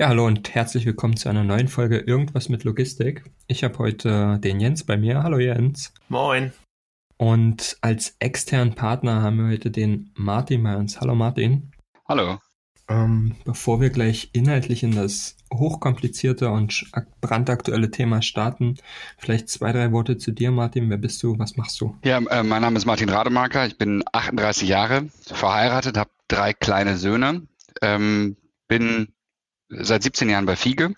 Ja, hallo und herzlich willkommen zu einer neuen Folge Irgendwas mit Logistik. Ich habe heute den Jens bei mir. Hallo Jens. Moin. Und als externen Partner haben wir heute den Martin bei uns. Hallo Martin. Hallo. Ähm, bevor wir gleich inhaltlich in das hochkomplizierte und brandaktuelle Thema starten, vielleicht zwei, drei Worte zu dir, Martin. Wer bist du? Was machst du? Ja, äh, mein Name ist Martin Rademarker. Ich bin 38 Jahre, verheiratet, habe drei kleine Söhne, ähm, bin seit 17 Jahren bei Fiege,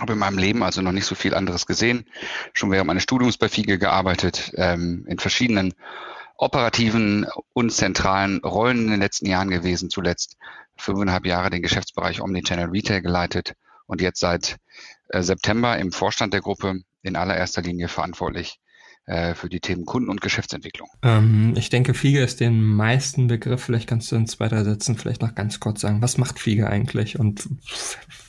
habe in meinem Leben also noch nicht so viel anderes gesehen, schon während meines Studiums bei Fiege gearbeitet, ähm, in verschiedenen operativen und zentralen Rollen in den letzten Jahren gewesen, zuletzt fünfeinhalb Jahre den Geschäftsbereich Omnichannel Retail geleitet und jetzt seit äh, September im Vorstand der Gruppe in allererster Linie verantwortlich äh, für die Themen Kunden- und Geschäftsentwicklung. Ähm, ich denke, Fiege ist den meisten Begriff. Vielleicht kannst du in zwei, drei Sätzen vielleicht noch ganz kurz sagen, was macht Fiege eigentlich und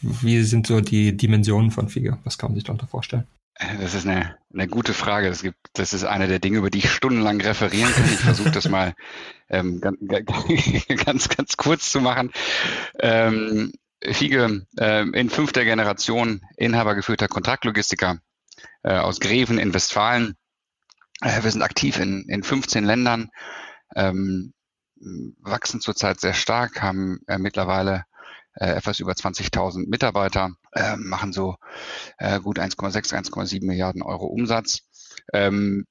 wie sind so die Dimensionen von Fiege? Was kann man sich darunter vorstellen? Äh, das ist eine, eine gute Frage. Das, gibt, das ist eine der Dinge, über die ich stundenlang referieren kann. Ich versuche das mal ähm, ganz, ganz, ganz kurz zu machen. Ähm, Fiege äh, in fünfter Generation inhabergeführter Kontraktlogistiker äh, aus Greven in Westfalen wir sind aktiv in, in 15 Ländern, ähm, wachsen zurzeit sehr stark, haben äh, mittlerweile äh, etwas über 20.000 Mitarbeiter, äh, machen so äh, gut 1,6, 1,7 Milliarden Euro Umsatz. Ähm,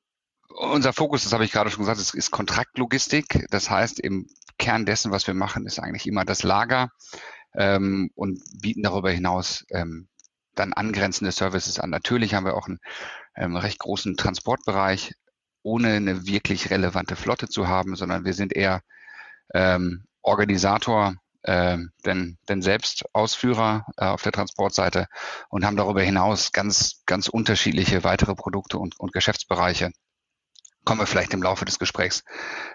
unser Fokus, das habe ich gerade schon gesagt, ist, ist Kontraktlogistik. Das heißt, im Kern dessen, was wir machen, ist eigentlich immer das Lager ähm, und bieten darüber hinaus ähm, dann angrenzende Services an. Natürlich haben wir auch einen ähm, recht großen Transportbereich, ohne eine wirklich relevante Flotte zu haben, sondern wir sind eher ähm, Organisator, äh, denn, denn selbst Ausführer äh, auf der Transportseite und haben darüber hinaus ganz, ganz unterschiedliche weitere Produkte und, und Geschäftsbereiche. Kommen wir vielleicht im Laufe des Gesprächs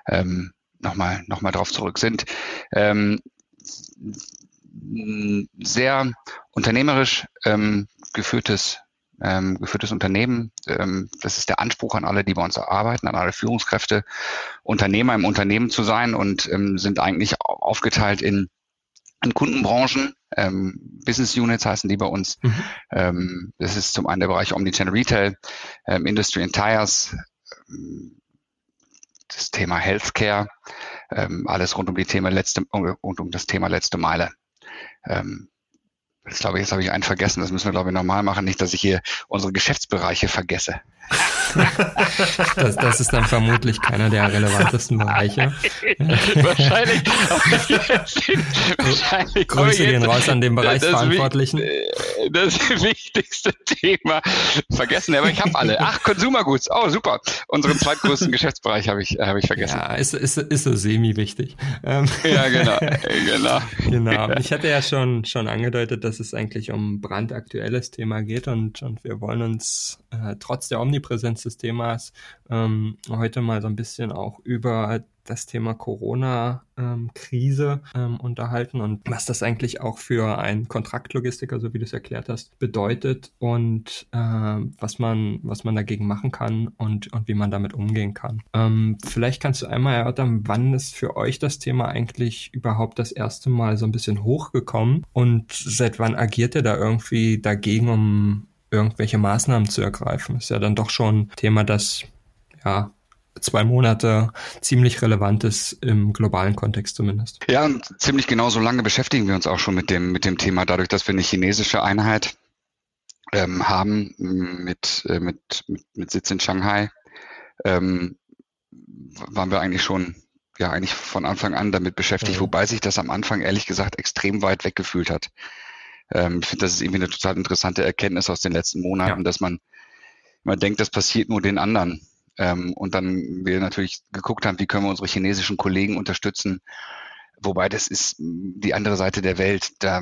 ähm, nochmal noch mal drauf zurück. Sind ähm, sehr unternehmerisch ähm, geführtes ähm, geführtes Unternehmen. Ähm, das ist der Anspruch an alle, die bei uns arbeiten, an alle Führungskräfte, Unternehmer im Unternehmen zu sein und ähm, sind eigentlich aufgeteilt in, in Kundenbranchen. Ähm, Business Units heißen die bei uns. Mhm. Ähm, das ist zum einen der Bereich Omnichannel Retail, ähm, Industry and Tires, ähm, das Thema Healthcare, ähm, alles rund um die Thema letzte, rund um das Thema letzte Meile. Ähm, ich glaube, jetzt habe ich einen vergessen. Das müssen wir, glaube ich, normal machen. Nicht, dass ich hier unsere Geschäftsbereiche vergesse. das, das, ist dann vermutlich keiner der relevantesten Bereiche. wahrscheinlich. wahrscheinlich Grüße gehen raus an den Bereichsverantwortlichen. Das, das wichtigste Thema vergessen, aber ich habe alle. Ach, Consumer Goods. Oh, super. Unseren zweitgrößten Geschäftsbereich habe ich, hab ich vergessen. Ja, ist, ist, ist so semi-wichtig. Ähm, ja, genau. genau. Genau. Ich hatte ja schon, schon angedeutet, dass es eigentlich um brandaktuelles Thema geht und, und wir wollen uns äh, trotz der Omnipräsenz des Themas ähm, heute mal so ein bisschen auch über das Thema Corona-Krise ähm, unterhalten und was das eigentlich auch für einen Kontraktlogistiker, so wie du es erklärt hast, bedeutet und äh, was man was man dagegen machen kann und und wie man damit umgehen kann. Ähm, vielleicht kannst du einmal erörtern, wann ist für euch das Thema eigentlich überhaupt das erste Mal so ein bisschen hochgekommen und seit wann agiert ihr da irgendwie dagegen, um irgendwelche Maßnahmen zu ergreifen. Ist ja dann doch schon ein Thema, das ja zwei Monate ziemlich relevant ist im globalen Kontext zumindest. Ja, und ziemlich genau so lange beschäftigen wir uns auch schon mit dem, mit dem Thema, dadurch, dass wir eine chinesische Einheit ähm, haben mit, äh, mit, mit, mit Sitz in Shanghai, ähm, waren wir eigentlich schon ja eigentlich von Anfang an damit beschäftigt, mhm. wobei sich das am Anfang ehrlich gesagt extrem weit weggefühlt hat. Ähm, ich finde, das ist irgendwie eine total interessante Erkenntnis aus den letzten Monaten, ja. dass man immer denkt, das passiert nur den anderen. Ähm, und dann wir natürlich geguckt haben, wie können wir unsere chinesischen Kollegen unterstützen, Wobei das ist die andere Seite der Welt. Da,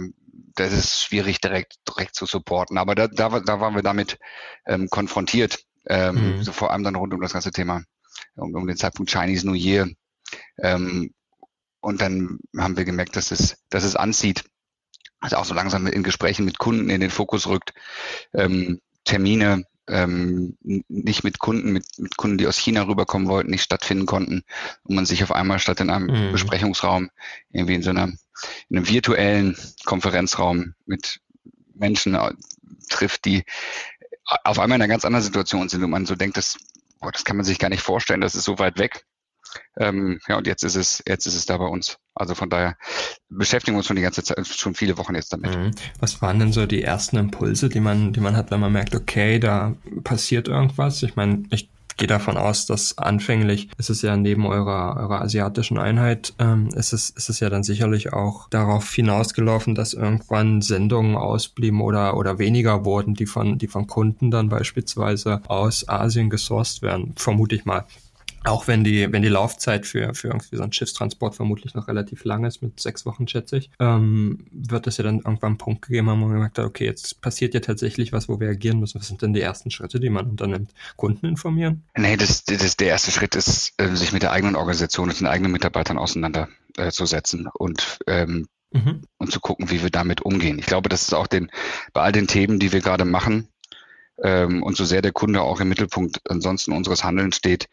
das ist schwierig direkt, direkt zu supporten. Aber da, da, da waren wir damit ähm, konfrontiert. Ähm, mhm. so vor allem dann rund um das ganze Thema, um, um den Zeitpunkt Chinese New Year. Ähm, und dann haben wir gemerkt, dass es, dass es anzieht. Also auch so langsam in Gesprächen mit Kunden in den Fokus rückt. Ähm, Termine ähm, nicht mit Kunden, mit, mit Kunden, die aus China rüberkommen wollten, nicht stattfinden konnten und man sich auf einmal statt in einem mhm. Besprechungsraum irgendwie in so einer in einem virtuellen Konferenzraum mit Menschen äh, trifft, die auf einmal in einer ganz anderen Situation sind und man so denkt, das, boah, das kann man sich gar nicht vorstellen, das ist so weit weg. Ähm, ja, und jetzt ist es, jetzt ist es da bei uns. Also von daher beschäftigen wir uns schon die ganze Zeit, schon viele Wochen jetzt damit. Mhm. Was waren denn so die ersten Impulse, die man, die man hat, wenn man merkt, okay, da passiert irgendwas? Ich meine, ich gehe davon aus, dass anfänglich ist es ja neben eurer, eurer asiatischen Einheit, ähm, ist, es, ist es ja dann sicherlich auch darauf hinausgelaufen, dass irgendwann Sendungen ausblieben oder, oder weniger wurden, die von, die von Kunden dann beispielsweise aus Asien gesourced werden, vermute ich mal. Auch wenn die, wenn die Laufzeit für, für irgendwie so einen Schiffstransport vermutlich noch relativ lang ist, mit sechs Wochen schätze ich, ähm, wird es ja dann irgendwann einen Punkt gegeben haben, wo man gemerkt hat, okay, jetzt passiert ja tatsächlich was, wo wir agieren müssen. Was sind denn die ersten Schritte, die man unternimmt? Kunden informieren? Nee, das, das, der erste Schritt ist, äh, sich mit der eigenen Organisation und den eigenen Mitarbeitern auseinanderzusetzen und ähm, mhm. und zu gucken, wie wir damit umgehen. Ich glaube, das ist auch den, bei all den Themen, die wir gerade machen, ähm, und so sehr der Kunde auch im Mittelpunkt ansonsten unseres Handelns steht,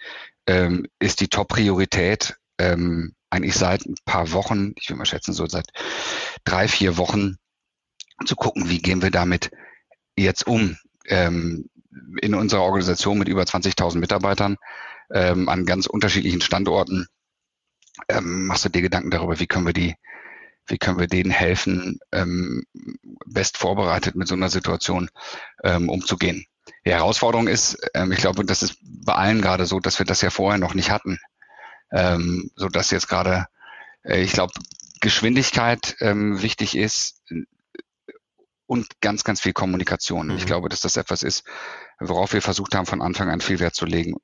ähm, ist die Top-Priorität ähm, eigentlich seit ein paar Wochen, ich will mal schätzen, so seit drei, vier Wochen zu gucken, wie gehen wir damit jetzt um. Ähm, in unserer Organisation mit über 20.000 Mitarbeitern ähm, an ganz unterschiedlichen Standorten ähm, machst du dir Gedanken darüber, wie können wir die, wie können wir denen helfen, ähm, best vorbereitet mit so einer Situation ähm, umzugehen. Die Herausforderung ist, ähm, ich glaube, das ist bei allen gerade so, dass wir das ja vorher noch nicht hatten. Ähm, so dass jetzt gerade, äh, ich glaube, Geschwindigkeit ähm, wichtig ist und ganz, ganz viel Kommunikation. Mhm. Ich glaube, dass das etwas ist, worauf wir versucht haben, von Anfang an viel Wert zu legen.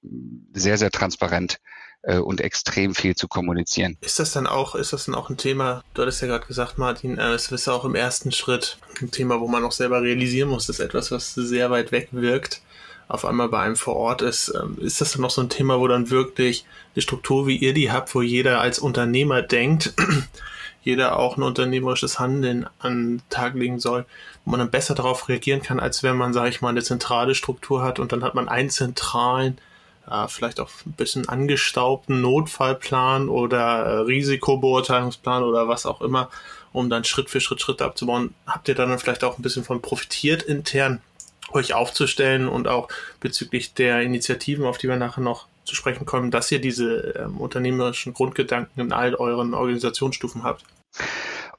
Sehr, sehr transparent äh, und extrem viel zu kommunizieren. Ist das dann auch, ist das dann auch ein Thema, du hattest ja gerade gesagt, Martin, äh, es ist auch im ersten Schritt ein Thema, wo man auch selber realisieren muss, dass etwas, was sehr weit weg wirkt, auf einmal bei einem vor Ort ist. Ähm, ist das dann noch so ein Thema, wo dann wirklich die Struktur, wie ihr die habt, wo jeder als Unternehmer denkt, jeder auch ein unternehmerisches Handeln an den Tag legen soll, wo man dann besser darauf reagieren kann, als wenn man, sage ich mal, eine zentrale Struktur hat und dann hat man einen zentralen äh, vielleicht auch ein bisschen angestaubten Notfallplan oder äh, Risikobeurteilungsplan oder was auch immer, um dann Schritt für Schritt Schritte abzubauen. Habt ihr dann vielleicht auch ein bisschen von profitiert intern, euch aufzustellen und auch bezüglich der Initiativen, auf die wir nachher noch zu sprechen kommen, dass ihr diese ähm, unternehmerischen Grundgedanken in all euren Organisationsstufen habt?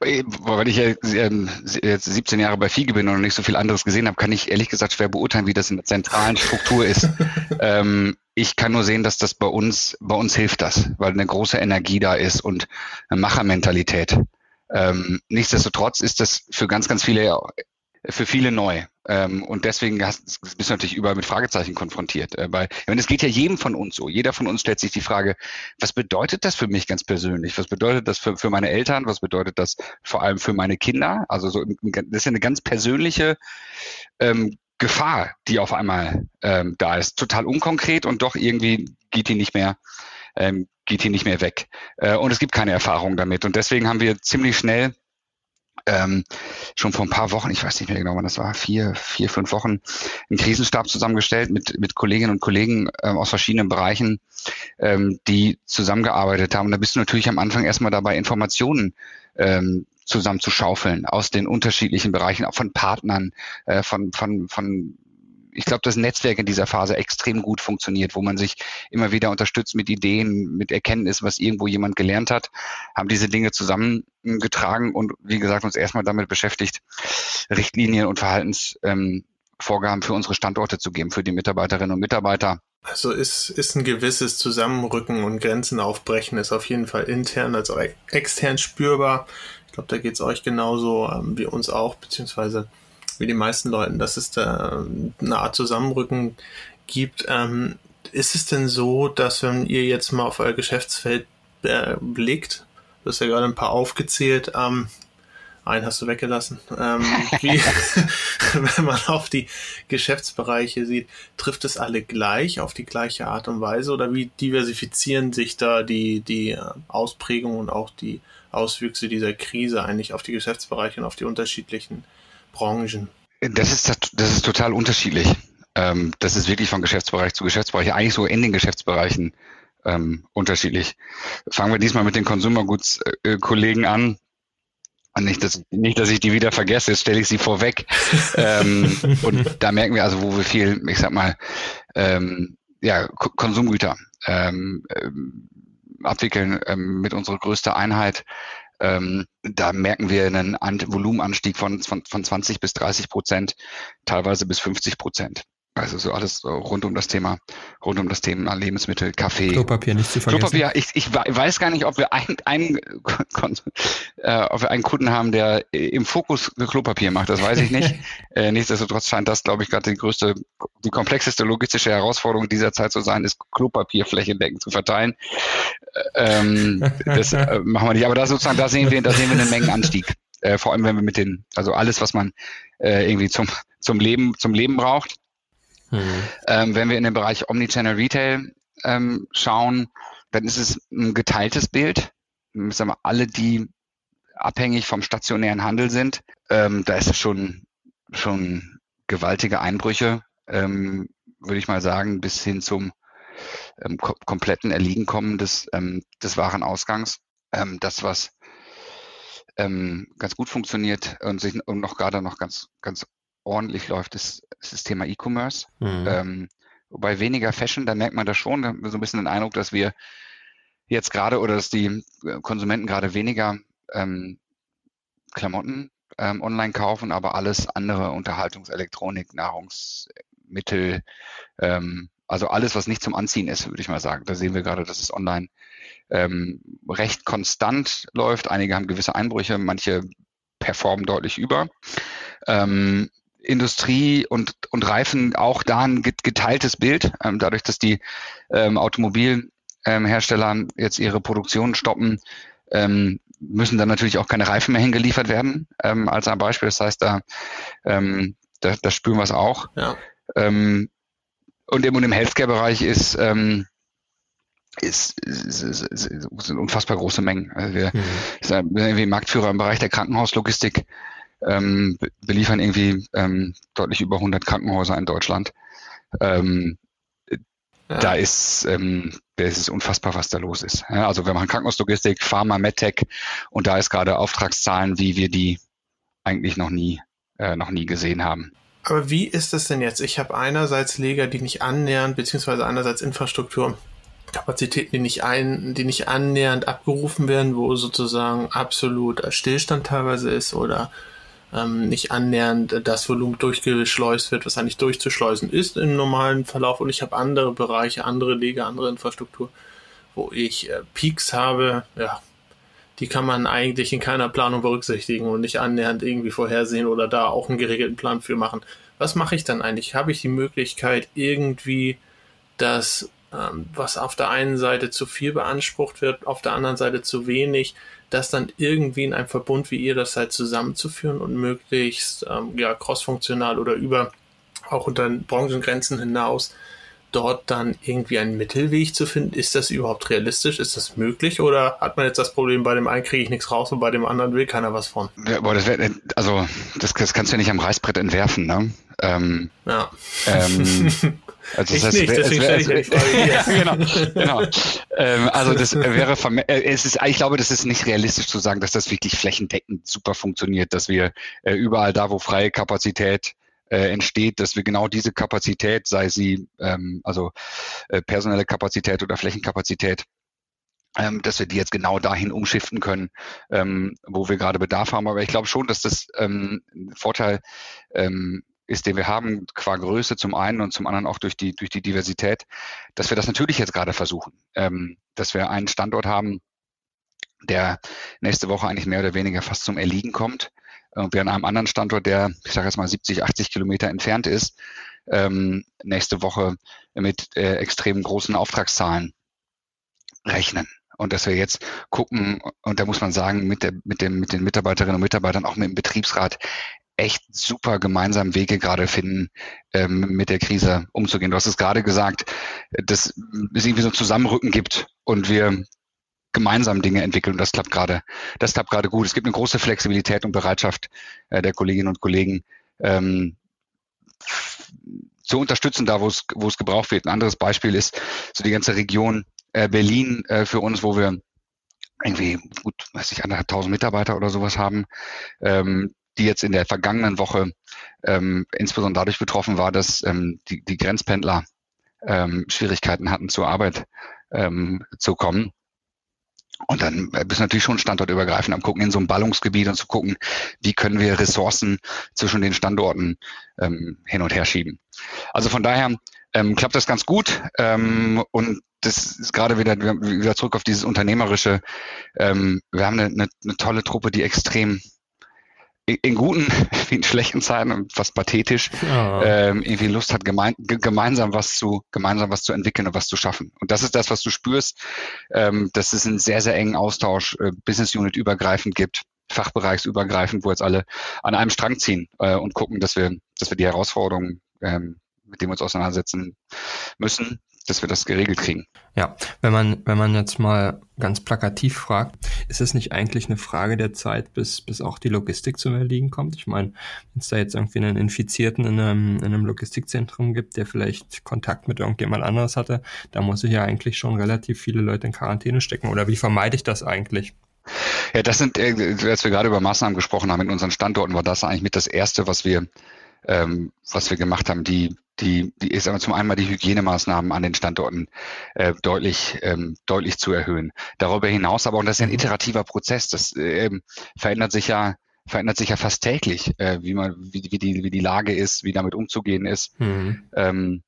weil ich ja ähm, jetzt 17 Jahre bei Fiege bin und noch nicht so viel anderes gesehen habe, kann ich ehrlich gesagt schwer beurteilen, wie das in der zentralen Struktur ist. ähm, ich kann nur sehen, dass das bei uns, bei uns hilft das, weil eine große Energie da ist und eine Machermentalität. Ähm, nichtsdestotrotz ist das für ganz, ganz viele, für viele neu. Ähm, und deswegen hast, bist du natürlich überall mit Fragezeichen konfrontiert. Äh, weil, ich meine, es geht ja jedem von uns so. Jeder von uns stellt sich die Frage, was bedeutet das für mich ganz persönlich? Was bedeutet das für, für meine Eltern? Was bedeutet das vor allem für meine Kinder? Also so, das ist ja eine ganz persönliche ähm, Gefahr, die auf einmal ähm, da ist. Total unkonkret und doch irgendwie geht die nicht mehr, ähm, geht die nicht mehr weg. Äh, und es gibt keine Erfahrung damit. Und deswegen haben wir ziemlich schnell ähm, schon vor ein paar Wochen, ich weiß nicht mehr genau, wann das war, vier, vier, fünf Wochen, einen Krisenstab zusammengestellt mit, mit Kolleginnen und Kollegen ähm, aus verschiedenen Bereichen, ähm, die zusammengearbeitet haben. Und da bist du natürlich am Anfang erstmal dabei, Informationen ähm, zusammen zu schaufeln aus den unterschiedlichen Bereichen, auch von Partnern, äh, von, von, von ich glaube, das Netzwerk in dieser Phase extrem gut funktioniert, wo man sich immer wieder unterstützt mit Ideen, mit Erkenntnissen, was irgendwo jemand gelernt hat, haben diese Dinge zusammengetragen und wie gesagt uns erstmal damit beschäftigt, Richtlinien und Verhaltensvorgaben ähm, für unsere Standorte zu geben, für die Mitarbeiterinnen und Mitarbeiter. Also ist, ist ein gewisses Zusammenrücken und Grenzen aufbrechen, ist auf jeden Fall intern als auch extern spürbar. Ich glaube, da geht es euch genauso ähm, wie uns auch, beziehungsweise wie die meisten Leuten, dass es da eine Art Zusammenrücken gibt. Ähm, ist es denn so, dass wenn ihr jetzt mal auf euer Geschäftsfeld äh, blickt, Du hast ja gerade ein paar aufgezählt. Ähm, einen hast du weggelassen. Ähm, wie, wenn man auf die Geschäftsbereiche sieht, trifft es alle gleich auf die gleiche Art und Weise oder wie diversifizieren sich da die, die äh, Ausprägungen und auch die Auswüchse dieser Krise eigentlich auf die Geschäftsbereiche und auf die unterschiedlichen Branchen? Das ist, das ist total unterschiedlich. Ähm, das ist wirklich von Geschäftsbereich zu Geschäftsbereich, eigentlich so in den Geschäftsbereichen ähm, unterschiedlich. Fangen wir diesmal mit den Consumer Goods Kollegen an. Und nicht, dass, nicht, dass ich die wieder vergesse, jetzt stelle ich sie vorweg. ähm, und da merken wir also, wo wir viel, ich sag mal, ähm, ja, Konsumgüter ähm, ähm, abwickeln ähm, mit unserer größten Einheit. Ähm, da merken wir einen Volumenanstieg von, von, von 20 bis 30 Prozent, teilweise bis 50 Prozent. Also so alles rund um das Thema, rund um das Thema Lebensmittel, Kaffee. Klopapier nicht zu vergessen. Klopapier, ich, ich weiß gar nicht, ob wir einen, einen, äh, ob wir einen Kunden haben, der im Fokus Klopapier macht, das weiß ich nicht. äh, nichtsdestotrotz scheint das, glaube ich, gerade die größte, die komplexeste logistische Herausforderung dieser Zeit zu sein, ist Klopapier flächendeckend zu verteilen. Ähm, das äh, machen wir nicht. Aber da sozusagen, da sehen wir, da sehen wir einen Mengenanstieg. Äh, vor allem, wenn wir mit den, also alles, was man äh, irgendwie zum, zum Leben, zum Leben braucht. Mhm. Ähm, wenn wir in den Bereich Omnichannel Retail ähm, schauen, dann ist es ein geteiltes Bild. Sagen wir, alle, die abhängig vom stationären Handel sind, ähm, da ist es schon, schon gewaltige Einbrüche, ähm, würde ich mal sagen, bis hin zum ähm, ko kompletten Erliegen kommen des, ähm, des Warenausgangs. Ähm, das, was ähm, ganz gut funktioniert und sich und noch gerade noch ganz, ganz ordentlich läuft, ist, ist das Thema E-Commerce. Mhm. Ähm, wobei weniger Fashion, da merkt man das schon, da haben wir so ein bisschen den Eindruck, dass wir jetzt gerade oder dass die Konsumenten gerade weniger ähm, Klamotten ähm, online kaufen, aber alles andere, Unterhaltungselektronik, Nahrungsmittel, ähm, also alles, was nicht zum Anziehen ist, würde ich mal sagen. Da sehen wir gerade, dass es online ähm, recht konstant läuft. Einige haben gewisse Einbrüche, manche performen deutlich über. Ähm, Industrie und, und Reifen auch da ein geteiltes Bild, ähm, dadurch, dass die ähm, Automobilhersteller ähm, jetzt ihre Produktion stoppen, ähm, müssen dann natürlich auch keine Reifen mehr hingeliefert werden, ähm, als ein Beispiel. Das heißt, da, ähm, da, da spüren wir es auch. Ja. Ähm, und im, im Healthcare-Bereich ist, ähm, ist, ist, ist, ist, sind unfassbar große Mengen. Also wir mhm. sind irgendwie Marktführer im Bereich der Krankenhauslogistik ähm, beliefern irgendwie ähm, deutlich über 100 Krankenhäuser in Deutschland. Ähm, ja. Da ist, ähm, es ist unfassbar, was da los ist. Ja, also wir machen Krankenhauslogistik, Pharma, MedTech und da ist gerade Auftragszahlen, wie wir die eigentlich noch nie, äh, noch nie gesehen haben. Aber wie ist es denn jetzt? Ich habe einerseits Leger, die nicht annähernd, beziehungsweise einerseits Infrastruktur, Kapazitäten, die nicht ein, die nicht annähernd abgerufen werden, wo sozusagen absolut Stillstand teilweise ist oder ähm, nicht annähernd das Volumen durchgeschleust wird, was eigentlich durchzuschleusen ist im normalen Verlauf. Und ich habe andere Bereiche, andere Wege, andere Infrastruktur, wo ich äh, Peaks habe, ja, die kann man eigentlich in keiner Planung berücksichtigen und nicht annähernd irgendwie vorhersehen oder da auch einen geregelten Plan für machen. Was mache ich dann eigentlich? Habe ich die Möglichkeit, irgendwie das, was auf der einen Seite zu viel beansprucht wird, auf der anderen Seite zu wenig, das dann irgendwie in einem Verbund wie ihr das seid zusammenzuführen und möglichst ähm, ja crossfunktional oder über auch unter Branchengrenzen hinaus dort dann irgendwie einen Mittelweg zu finden. Ist das überhaupt realistisch? Ist das möglich? Oder hat man jetzt das Problem, bei dem einen kriege ich nichts raus und bei dem anderen will keiner was von? Ja, aber das wär, also das, das kannst du ja nicht am Reißbrett entwerfen, ne? Ähm, ja. Ähm, also ich das nicht, deswegen stelle ich die Frage. genau, genau. Ähm, also das wäre, äh, es ist, ich glaube, das ist nicht realistisch zu sagen, dass das wirklich flächendeckend super funktioniert, dass wir äh, überall da, wo freie Kapazität äh, entsteht, dass wir genau diese Kapazität, sei sie ähm, also äh, personelle Kapazität oder Flächenkapazität, ähm, dass wir die jetzt genau dahin umschiften können, ähm, wo wir gerade Bedarf haben. Aber ich glaube schon, dass das ähm, ein Vorteil ähm, ist, den wir haben, qua Größe zum einen und zum anderen auch durch die, durch die Diversität, dass wir das natürlich jetzt gerade versuchen, ähm, dass wir einen Standort haben, der nächste Woche eigentlich mehr oder weniger fast zum Erliegen kommt, wir an einem anderen Standort, der, ich sage jetzt mal 70, 80 Kilometer entfernt ist, ähm, nächste Woche mit äh, extrem großen Auftragszahlen rechnen. und dass wir jetzt gucken, und da muss man sagen, mit, der, mit, dem, mit den Mitarbeiterinnen und Mitarbeitern, auch mit dem Betriebsrat, echt super gemeinsam Wege gerade finden, ähm, mit der Krise umzugehen. Du hast es gerade gesagt, dass es irgendwie so ein Zusammenrücken gibt und wir gemeinsam Dinge entwickeln. Das klappt gerade, das klappt gerade gut. Es gibt eine große Flexibilität und Bereitschaft äh, der Kolleginnen und Kollegen, ähm, zu unterstützen, da wo es, wo es gebraucht wird. Ein anderes Beispiel ist so die ganze Region äh, Berlin äh, für uns, wo wir irgendwie gut, weiß ich, anderthalb tausend Mitarbeiter oder sowas haben, ähm, die jetzt in der vergangenen Woche ähm, insbesondere dadurch betroffen war, dass ähm, die, die Grenzpendler ähm, Schwierigkeiten hatten, zur Arbeit ähm, zu kommen. Und dann bist du natürlich schon standortübergreifend am gucken in so einem Ballungsgebiet und zu gucken, wie können wir Ressourcen zwischen den Standorten ähm, hin und her schieben. Also von daher ähm, klappt das ganz gut ähm, und das ist gerade wieder, wieder zurück auf dieses Unternehmerische. Ähm, wir haben eine, eine, eine tolle Truppe, die extrem in guten wie in schlechten Zeiten fast pathetisch ja. ähm, irgendwie Lust hat gemein, gemeinsam was zu gemeinsam was zu entwickeln und was zu schaffen und das ist das was du spürst ähm, dass es einen sehr sehr engen Austausch äh, Business Unit übergreifend gibt Fachbereichsübergreifend wo jetzt alle an einem Strang ziehen äh, und gucken dass wir dass wir die Herausforderungen ähm, mit denen wir uns auseinandersetzen müssen dass wir das geregelt kriegen. Ja, wenn man, wenn man jetzt mal ganz plakativ fragt, ist es nicht eigentlich eine Frage der Zeit, bis, bis auch die Logistik zum Erliegen kommt? Ich meine, wenn es da jetzt irgendwie einen Infizierten in einem, in einem Logistikzentrum gibt, der vielleicht Kontakt mit irgendjemand anderes hatte, da muss ich ja eigentlich schon relativ viele Leute in Quarantäne stecken. Oder wie vermeide ich das eigentlich? Ja, das sind, äh, als wir gerade über Maßnahmen gesprochen haben in unseren Standorten, war das eigentlich mit das Erste, was wir, ähm, was wir gemacht haben, die die, die ist aber zum einen mal die Hygienemaßnahmen an den Standorten äh, deutlich, ähm, deutlich zu erhöhen. Darüber hinaus aber, und das ist ein mhm. iterativer Prozess, das äh, verändert sich ja verändert sich ja fast täglich, äh, wie man, wie, wie, die, wie die Lage ist, wie damit umzugehen ist. Mhm. Ähm,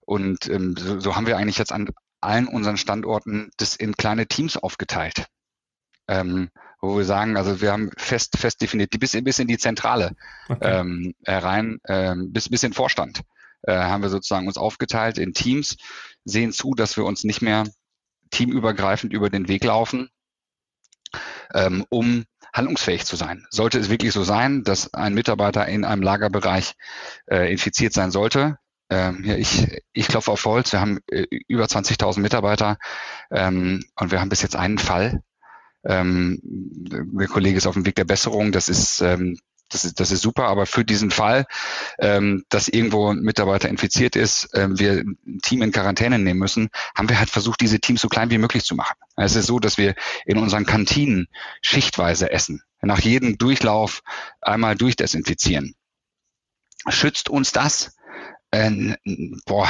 und ähm, so, so haben wir eigentlich jetzt an allen unseren Standorten das in kleine Teams aufgeteilt. Ähm, wo wir sagen, also wir haben fest, fest definiert, die bis, bis in die Zentrale okay. ähm, herein, ähm, bis, bis in Vorstand äh, haben wir sozusagen uns aufgeteilt in Teams, sehen zu, dass wir uns nicht mehr teamübergreifend über den Weg laufen, ähm, um handlungsfähig zu sein. Sollte es wirklich so sein, dass ein Mitarbeiter in einem Lagerbereich äh, infiziert sein sollte, ähm, ja, ich, ich klopfe auf Holz, wir haben äh, über 20.000 Mitarbeiter ähm, und wir haben bis jetzt einen Fall. Ähm, der Kollege ist auf dem Weg der Besserung. Das ist ähm, das ist, das ist super, aber für diesen Fall, ähm, dass irgendwo ein Mitarbeiter infiziert ist, ähm, wir ein Team in Quarantäne nehmen müssen, haben wir halt versucht, diese Teams so klein wie möglich zu machen. Es ist so, dass wir in unseren Kantinen schichtweise essen, nach jedem Durchlauf einmal durchdesinfizieren. Schützt uns das? Äh, boah,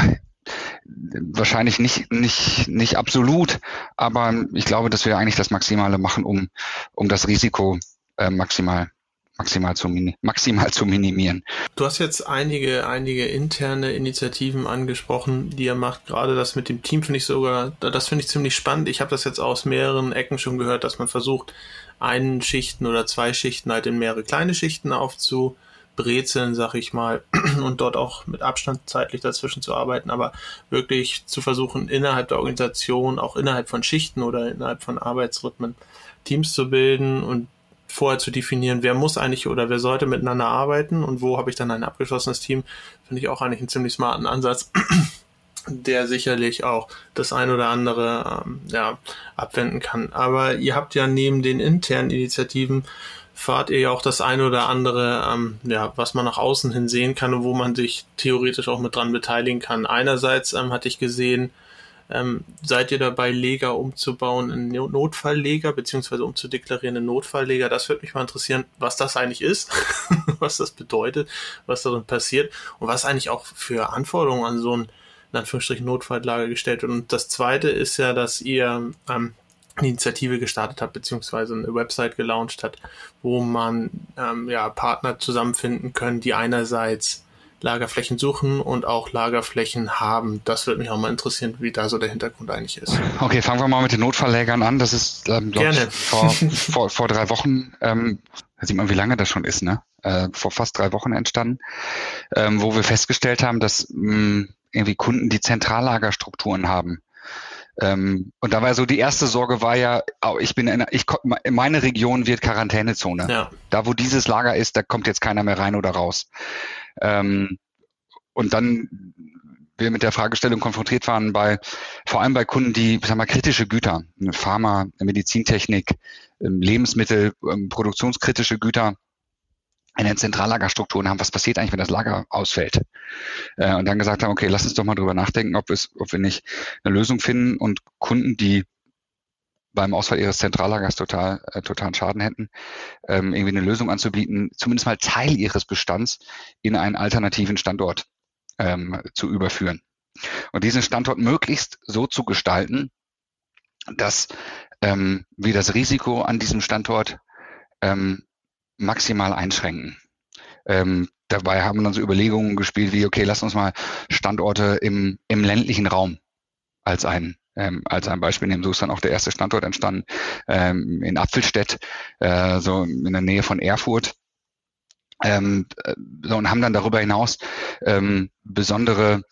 wahrscheinlich nicht, nicht, nicht absolut, aber ich glaube, dass wir eigentlich das Maximale machen, um, um das Risiko äh, maximal maximal zu, maximal zu minimieren. Du hast jetzt einige, einige interne Initiativen angesprochen, die ihr macht. Gerade das mit dem Team finde ich sogar, das finde ich ziemlich spannend. Ich habe das jetzt aus mehreren Ecken schon gehört, dass man versucht, einen Schichten oder zwei Schichten halt in mehrere kleine Schichten aufzubrezeln, sag ich mal, und dort auch mit Abstand zeitlich dazwischen zu arbeiten, aber wirklich zu versuchen, innerhalb der Organisation, auch innerhalb von Schichten oder innerhalb von Arbeitsrhythmen Teams zu bilden und vorher zu definieren, wer muss eigentlich oder wer sollte miteinander arbeiten und wo habe ich dann ein abgeschlossenes Team, finde ich auch eigentlich einen ziemlich smarten Ansatz, der sicherlich auch das ein oder andere ähm, ja, abwenden kann. Aber ihr habt ja neben den internen Initiativen fahrt ihr ja auch das ein oder andere, ähm, ja, was man nach außen hin sehen kann und wo man sich theoretisch auch mit dran beteiligen kann. Einerseits ähm, hatte ich gesehen, ähm, seid ihr dabei, Leger umzubauen in Notfallleger, beziehungsweise umzudeklarieren in Notfallleger? Das würde mich mal interessieren, was das eigentlich ist, was das bedeutet, was darin passiert und was eigentlich auch für Anforderungen an so ein, in Anführungsstrichen, Notfalllager gestellt wird. Und das zweite ist ja, dass ihr ähm, eine Initiative gestartet habt, beziehungsweise eine Website gelauncht hat, wo man ähm, ja Partner zusammenfinden können, die einerseits Lagerflächen suchen und auch Lagerflächen haben. Das würde mich auch mal interessieren, wie da so der Hintergrund eigentlich ist. Okay, fangen wir mal mit den Notfalllägern an. Das ist, ähm, Gerne. Ich, vor, vor, vor drei Wochen, ähm, da sieht man, wie lange das schon ist, ne? Äh, vor fast drei Wochen entstanden, ähm, wo wir festgestellt haben, dass mh, irgendwie Kunden, die Zentrallagerstrukturen haben, Ähm, und da war so die erste Sorge war ja, ich bin in, ich meine Region wird Quarantänezone. Ja. Da wo dieses Lager ist, da kommt jetzt keiner mehr rein oder raus. Ähm, und dann wir mit der Fragestellung konfrontiert waren bei vor allem bei Kunden, die sag mal kritische Güter, Pharma, Medizintechnik, ähm, Lebensmittel, ähm, produktionskritische Güter in den Zentrallagerstrukturen haben, was passiert eigentlich, wenn das Lager ausfällt? Äh, und dann gesagt haben, okay, lass uns doch mal drüber nachdenken, ob, es, ob wir nicht eine Lösung finden und Kunden, die beim Ausfall ihres Zentrallagers total äh, totalen Schaden hätten, ähm, irgendwie eine Lösung anzubieten, zumindest mal Teil ihres Bestands in einen alternativen Standort ähm, zu überführen. Und diesen Standort möglichst so zu gestalten, dass ähm, wir das Risiko an diesem Standort ähm, maximal einschränken. Ähm, dabei haben dann so Überlegungen gespielt wie, okay, lass uns mal Standorte im, im ländlichen Raum als ein ähm, als ein Beispiel nehmen. So ist dann auch der erste Standort entstanden ähm, in Apfelstedt, äh, so in der Nähe von Erfurt. Ähm, so, und haben dann darüber hinaus ähm, besondere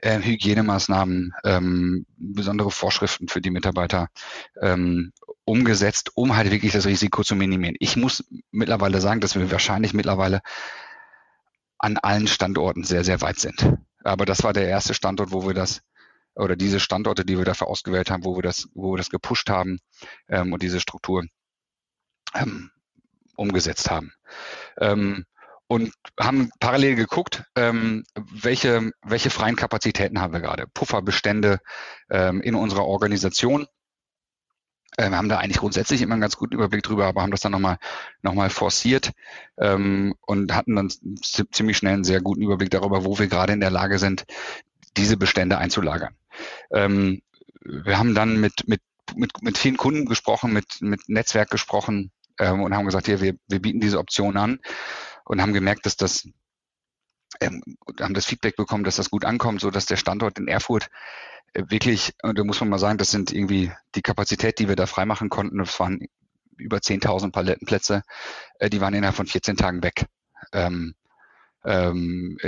äh, Hygienemaßnahmen, ähm, besondere Vorschriften für die Mitarbeiter ähm, umgesetzt, um halt wirklich das Risiko zu minimieren. Ich muss mittlerweile sagen, dass wir wahrscheinlich mittlerweile an allen Standorten sehr, sehr weit sind. Aber das war der erste Standort, wo wir das oder diese Standorte, die wir dafür ausgewählt haben, wo wir das, wo wir das gepusht haben ähm, und diese Struktur ähm, umgesetzt haben. Ähm, und haben parallel geguckt, ähm, welche, welche freien Kapazitäten haben wir gerade. Pufferbestände ähm, in unserer Organisation. Ähm, wir haben da eigentlich grundsätzlich immer einen ganz guten Überblick drüber, aber haben das dann nochmal noch mal forciert ähm, und hatten dann ziemlich schnell einen sehr guten Überblick darüber, wo wir gerade in der Lage sind, diese Bestände einzulagern. Ähm, wir haben dann mit, mit, mit, mit vielen Kunden gesprochen, mit, mit Netzwerk gesprochen, ähm, und haben gesagt, hier, wir, wir bieten diese Option an und haben gemerkt, dass das ähm, haben das Feedback bekommen, dass das gut ankommt, so dass der Standort in Erfurt äh, wirklich, und da muss man mal sagen, das sind irgendwie die Kapazität, die wir da freimachen konnten, das waren über 10.000 Palettenplätze, äh, die waren innerhalb von 14 Tagen weg. Ähm, ähm,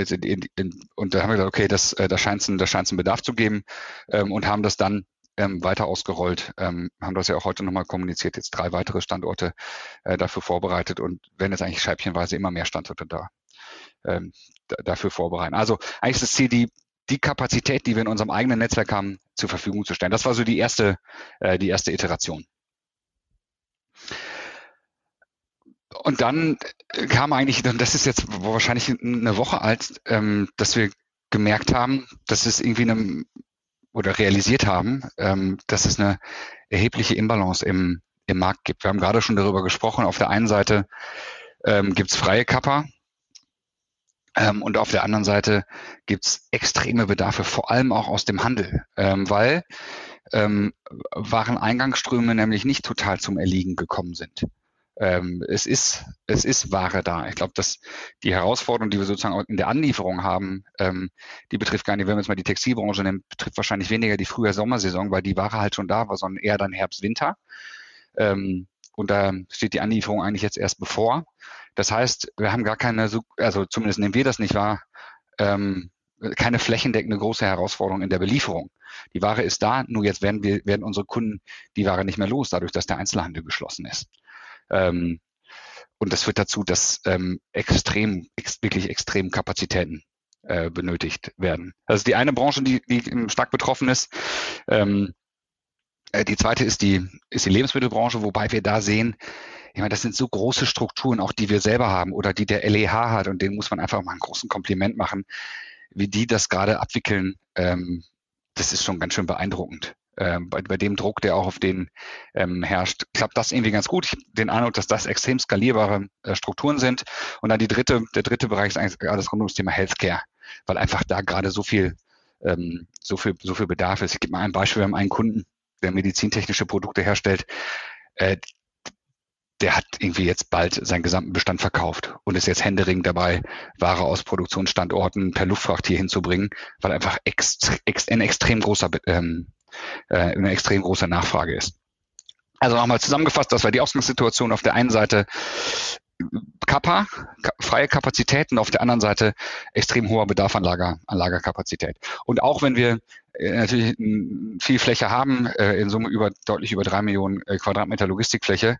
und da haben wir gesagt, okay, das, äh, da scheint es einen Bedarf zu geben ähm, und haben das dann ähm, weiter ausgerollt, ähm, haben das ja auch heute nochmal kommuniziert, jetzt drei weitere Standorte äh, dafür vorbereitet und werden jetzt eigentlich scheibchenweise immer mehr Standorte da ähm, dafür vorbereiten. Also eigentlich ist das Ziel, die, die Kapazität, die wir in unserem eigenen Netzwerk haben, zur Verfügung zu stellen. Das war so die erste, äh, die erste Iteration. Und dann kam eigentlich, das ist jetzt wahrscheinlich eine Woche alt, ähm, dass wir gemerkt haben, dass es irgendwie eine oder realisiert haben, ähm, dass es eine erhebliche Imbalance im, im Markt gibt. Wir haben gerade schon darüber gesprochen. Auf der einen Seite ähm, gibt es freie Kappa ähm, und auf der anderen Seite gibt es extreme Bedarfe, vor allem auch aus dem Handel, ähm, weil ähm, Wareneingangsströme nämlich nicht total zum Erliegen gekommen sind ähm, es ist es ist Ware da. Ich glaube, dass die Herausforderung, die wir sozusagen auch in der Anlieferung haben, ähm, die betrifft gar nicht, wenn wir jetzt mal die Textilbranche nehmen, betrifft wahrscheinlich weniger die frühe Sommersaison, weil die Ware halt schon da war, sondern eher dann Herbst, Winter. Ähm, und da steht die Anlieferung eigentlich jetzt erst bevor. Das heißt, wir haben gar keine, also zumindest nehmen wir das nicht wahr, ähm, keine flächendeckende große Herausforderung in der Belieferung. Die Ware ist da, nur jetzt werden wir, werden unsere Kunden die Ware nicht mehr los, dadurch, dass der Einzelhandel geschlossen ist. Ähm, und das führt dazu, dass ähm, extrem, ex wirklich extrem Kapazitäten äh, benötigt werden. Ist die eine Branche, die, die stark betroffen ist. Ähm, äh, die zweite ist die, ist die Lebensmittelbranche, wobei wir da sehen, ich meine, das sind so große Strukturen, auch die wir selber haben oder die der LEH hat und denen muss man einfach mal einen großen Kompliment machen, wie die das gerade abwickeln. Ähm, das ist schon ganz schön beeindruckend äh, bei, bei dem Druck, der auch auf den ähm, herrscht, klappt das irgendwie ganz gut. Ich habe den Eindruck, dass das extrem skalierbare äh, Strukturen sind. Und dann die dritte, der dritte Bereich ist eigentlich alles rund ums Thema Healthcare, weil einfach da gerade so viel, ähm, so viel, so viel Bedarf ist. Ich gebe mal ein Beispiel. Wir haben einen Kunden, der medizintechnische Produkte herstellt. Äh, der hat irgendwie jetzt bald seinen gesamten Bestand verkauft und ist jetzt händeringend dabei, Ware aus Produktionsstandorten per Luftfracht hier hinzubringen, weil einfach ex, ex, ein extrem großer ähm, äh, eine extrem große Nachfrage ist. Also nochmal zusammengefasst, das war die Ausgangssituation. Auf der einen Seite Kappa, freie Kapazitäten, auf der anderen Seite extrem hoher Bedarf an, Lager, an Lagerkapazität. Und auch wenn wir äh, natürlich viel Fläche haben, äh, in Summe über deutlich über drei Millionen äh, Quadratmeter Logistikfläche,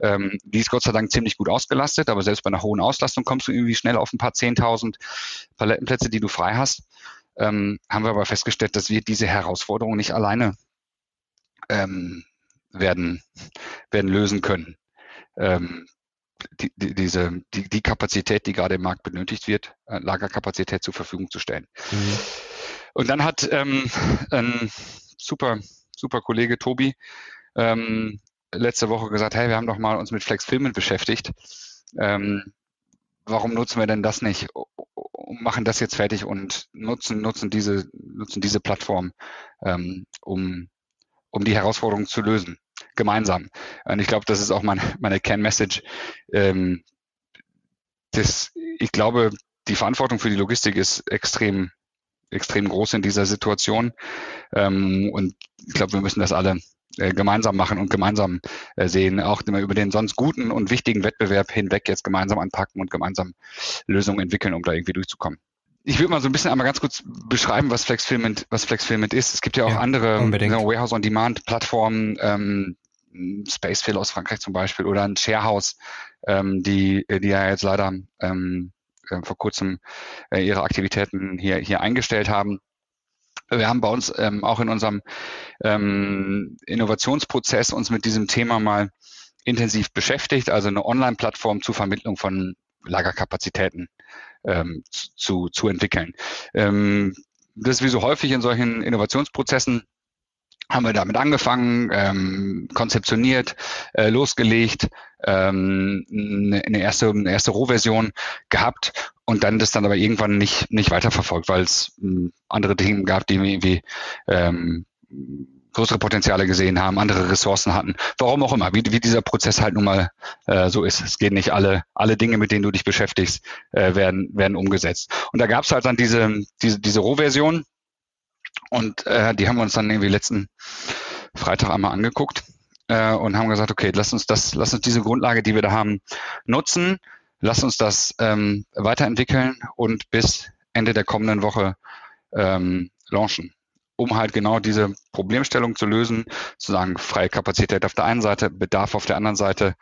ähm, die ist Gott sei Dank ziemlich gut ausgelastet, aber selbst bei einer hohen Auslastung kommst du irgendwie schnell auf ein paar Zehntausend Palettenplätze, die du frei hast. Ähm, haben wir aber festgestellt, dass wir diese Herausforderung nicht alleine ähm, werden, werden lösen können. Ähm, die, die, diese, die, die Kapazität, die gerade im Markt benötigt wird, äh, Lagerkapazität zur Verfügung zu stellen. Mhm. Und dann hat ähm, ein super, super Kollege Tobi ähm, letzte Woche gesagt, hey, wir haben doch mal uns mit Flex Filmen beschäftigt. Ähm, warum nutzen wir denn das nicht? Machen das jetzt fertig und nutzen, nutzen diese, nutzen diese Plattform, ähm, um, um die Herausforderung zu lösen gemeinsam. Und ich glaube, das ist auch meine, meine Kernmessage. Ähm, ich glaube, die Verantwortung für die Logistik ist extrem, extrem groß in dieser Situation. Ähm, und ich glaube, wir müssen das alle äh, gemeinsam machen und gemeinsam äh, sehen, auch immer über den sonst guten und wichtigen Wettbewerb hinweg jetzt gemeinsam anpacken und gemeinsam Lösungen entwickeln, um da irgendwie durchzukommen ich würde mal so ein bisschen einmal ganz kurz beschreiben, was Flexfilment, was Flexfilment ist. Es gibt ja auch ja, andere Warehouse on Demand Plattformen, ähm, Spacefill aus Frankreich zum Beispiel oder ein Sharehouse, ähm, die, die ja jetzt leider ähm, äh, vor kurzem äh, ihre Aktivitäten hier, hier eingestellt haben. Wir haben bei uns ähm, auch in unserem ähm, Innovationsprozess uns mit diesem Thema mal intensiv beschäftigt, also eine Online-Plattform zur Vermittlung von Lagerkapazitäten ähm, zu, zu entwickeln. Ähm, das ist wie so häufig in solchen Innovationsprozessen haben wir damit angefangen, ähm, konzeptioniert, äh, losgelegt, ähm, eine, eine erste, eine erste Rohversion gehabt und dann das dann aber irgendwann nicht, nicht weiterverfolgt, weil es ähm, andere Dinge gab, die irgendwie ähm, größere Potenziale gesehen haben, andere Ressourcen hatten, warum auch immer, wie, wie dieser Prozess halt nun mal äh, so ist. Es geht nicht alle, alle Dinge, mit denen du dich beschäftigst, äh, werden, werden umgesetzt. Und da gab es halt dann diese, diese, diese Rohversion, und äh, die haben wir uns dann irgendwie letzten Freitag einmal angeguckt äh, und haben gesagt, okay, lass uns das, lass uns diese Grundlage, die wir da haben, nutzen, lass uns das ähm, weiterentwickeln und bis Ende der kommenden Woche ähm, launchen. Um halt genau diese Problemstellung zu lösen, zu sagen, freie Kapazität auf der einen Seite, Bedarf auf der anderen Seite.